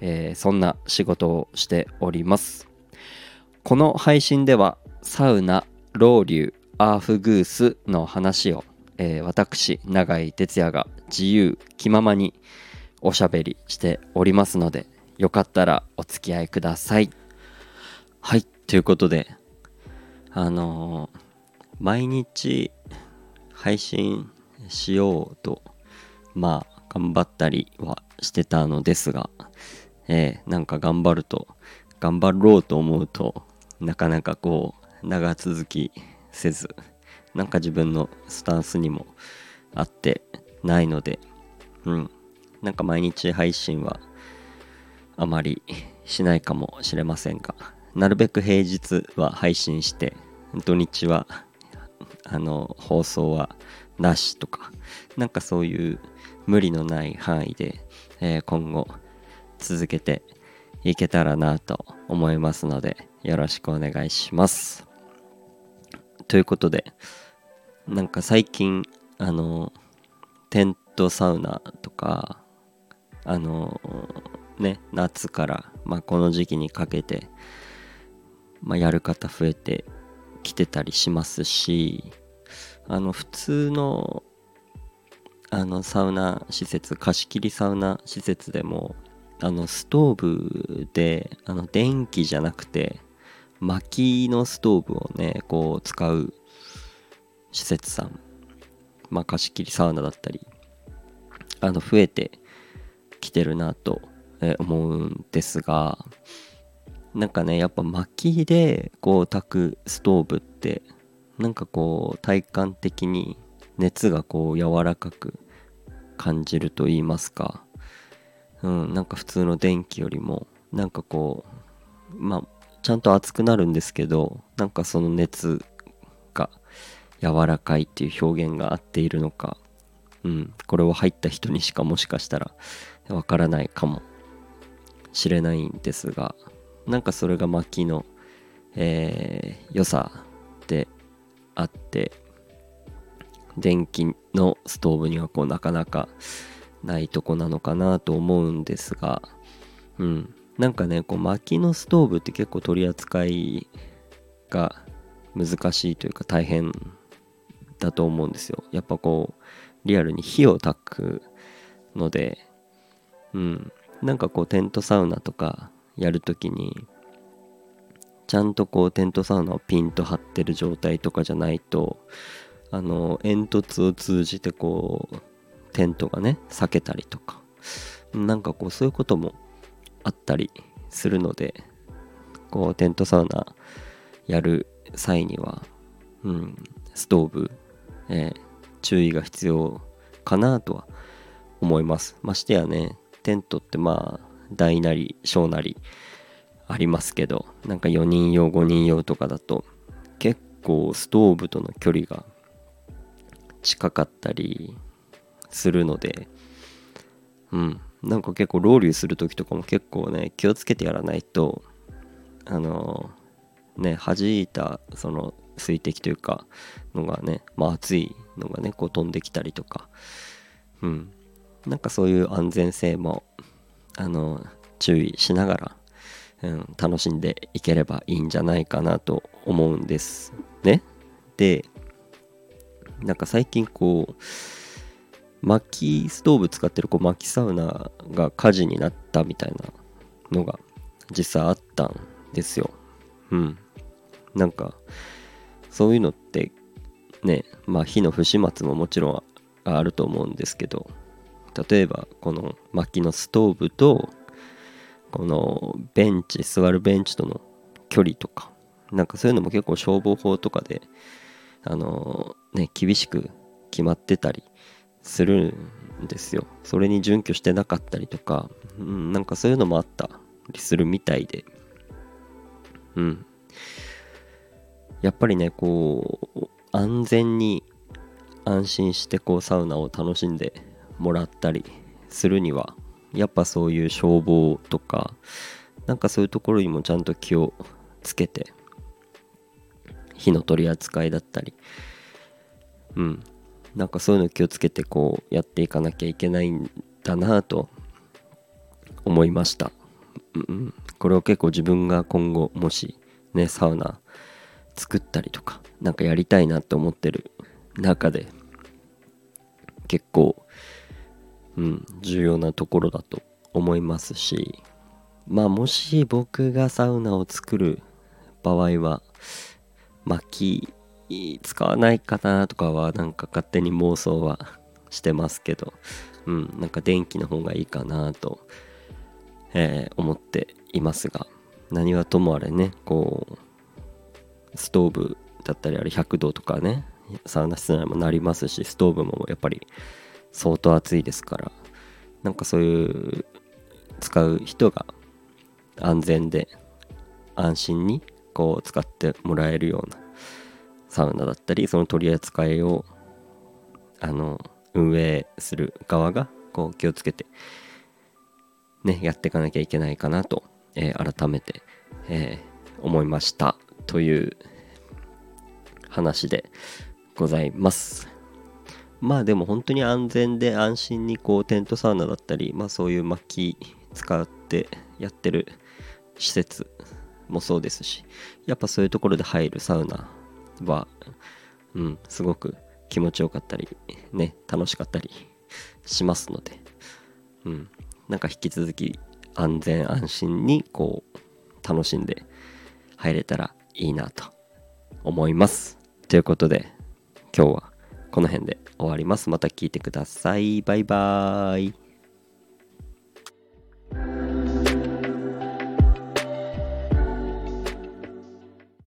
えー、そんな仕事をしております。この配信ではサウナロウリュアーフグースの話を、えー、私永井哲也が自由気ままにおしゃべりしておりますのでよかったらお付き合いください。はいということであのー、毎日配信しようとまあ頑張ったりはしてたのですが、えー、なんか頑張ると頑張ろうと思うとなかなかこう長続きせずなんか自分のスタンスにもあってないのでうん。なんか毎日配信はあまりしないかもしれませんがなるべく平日は配信して土日はあの放送はなしとかなんかそういう無理のない範囲で、えー、今後続けていけたらなと思いますのでよろしくお願いします。ということでなんか最近あのテントサウナとかあのね夏から、まあ、この時期にかけて、まあ、やる方増えてきてたりしますしあの普通のあのサウナ施設貸し切りサウナ施設でもあのストーブであの電気じゃなくて薪のストーブをねこう使う施設さんまあ貸し切りサウナだったりあの増えてきてるなと思うんですがなんかねやっぱ薪でこう焚くストーブってなんかこう体感的に熱がこう柔らかく感じると言いますかうんなんか普通の電気よりもなんかこうまあちゃんと熱くなるんですけどなんかその熱が柔らかいっていう表現が合っているのかうんこれを入った人にしかもしかしたらわからないかもしれないんですがなんかそれが薪の、えー、良さであって電気のストーブにはこうなかなかないとこなのかなと思うんですが。うん。なんかねこう薪のストーブって結構取り扱いが難しいというか大変だと思うんですよ。やっぱこうリアルに火を焚くので。うん。なんかこうテントサウナとかやるときにちゃんとこうテントサウナをピンと張ってる状態とかじゃないとあの煙突を通じてこうテントがね裂けたりとか。なんかこうそういうこともあったりするのでこうテントサウナやる際には、うん、ストーブ、えー、注意が必要かなとは思います。ましてやねテントってまあ大なり小なりありますけどなんか4人用5人用とかだと結構ストーブとの距離が近かったりするので。うん。なんか結構ロウリュする時とかも結構ね気をつけてやらないとあのね弾いたその水滴というかのがねまあ熱いのがねこう飛んできたりとか。うん。なんかそういう安全性もあの注意しながらうん、楽しんでいければいいんじゃないかなと思うんですね。でなんか最近こう薪ストーブ使ってるこう薪サウナが火事になったみたいなのが実際あったんですよ。うん。なんかそういうのってねまあ火の不始末ももちろんあると思うんですけど例えばこの薪のストーブとこのベンチ座るベンチとの距離とかなんかそういうのも結構消防法とかであのね厳しく決まってたりするんですよ。それに準拠してなかったりとか、うん、なんかそういうのもあったりするみたいで。うん。やっぱりねこう安全に安心してこうサウナを楽しんでもらったりするにはやっぱそういう消防とかなんかそういうところにもちゃんと気をつけて火の取り扱いだったりうん。なんかそういうの気をつけてこうやっていかなきゃいけないんだなと思いました、うん、これを結構自分が今後もしねサウナ作ったりとか何かやりたいなって思ってる中で結構うん重要なところだと思いますしまあもし僕がサウナを作る場合は薪使わないかなとかはなんか勝手に妄想はしてますけどうんなんか電気の方がいいかなとえー、思っていますが何はともあれねこうストーブだったりあれ100度とかねサウナ室内もなりますしストーブもやっぱり相当暑いですからなんかそういう使う人が安全で安心にこう使ってもらえるようなサウナだったりその取り扱いをあの運営する側がこう気をつけてね、やっていかなきゃいけないかなと、えー、改めて、えー、思いましたという話でございます。まあでも本当に安全で安心にこうテントサウナだったり、まあそういう薪使ってやってる施設もそうですし、やっぱそういうところで入るサウナは、うん、すごく気持ちよかったり、ね、楽しかったりしますので、うん、なんか引き続き安全安心にこう楽しんで入れたらいいなと思います。ということで今日はこの辺で終わります。また聞いてください。バイバーイ。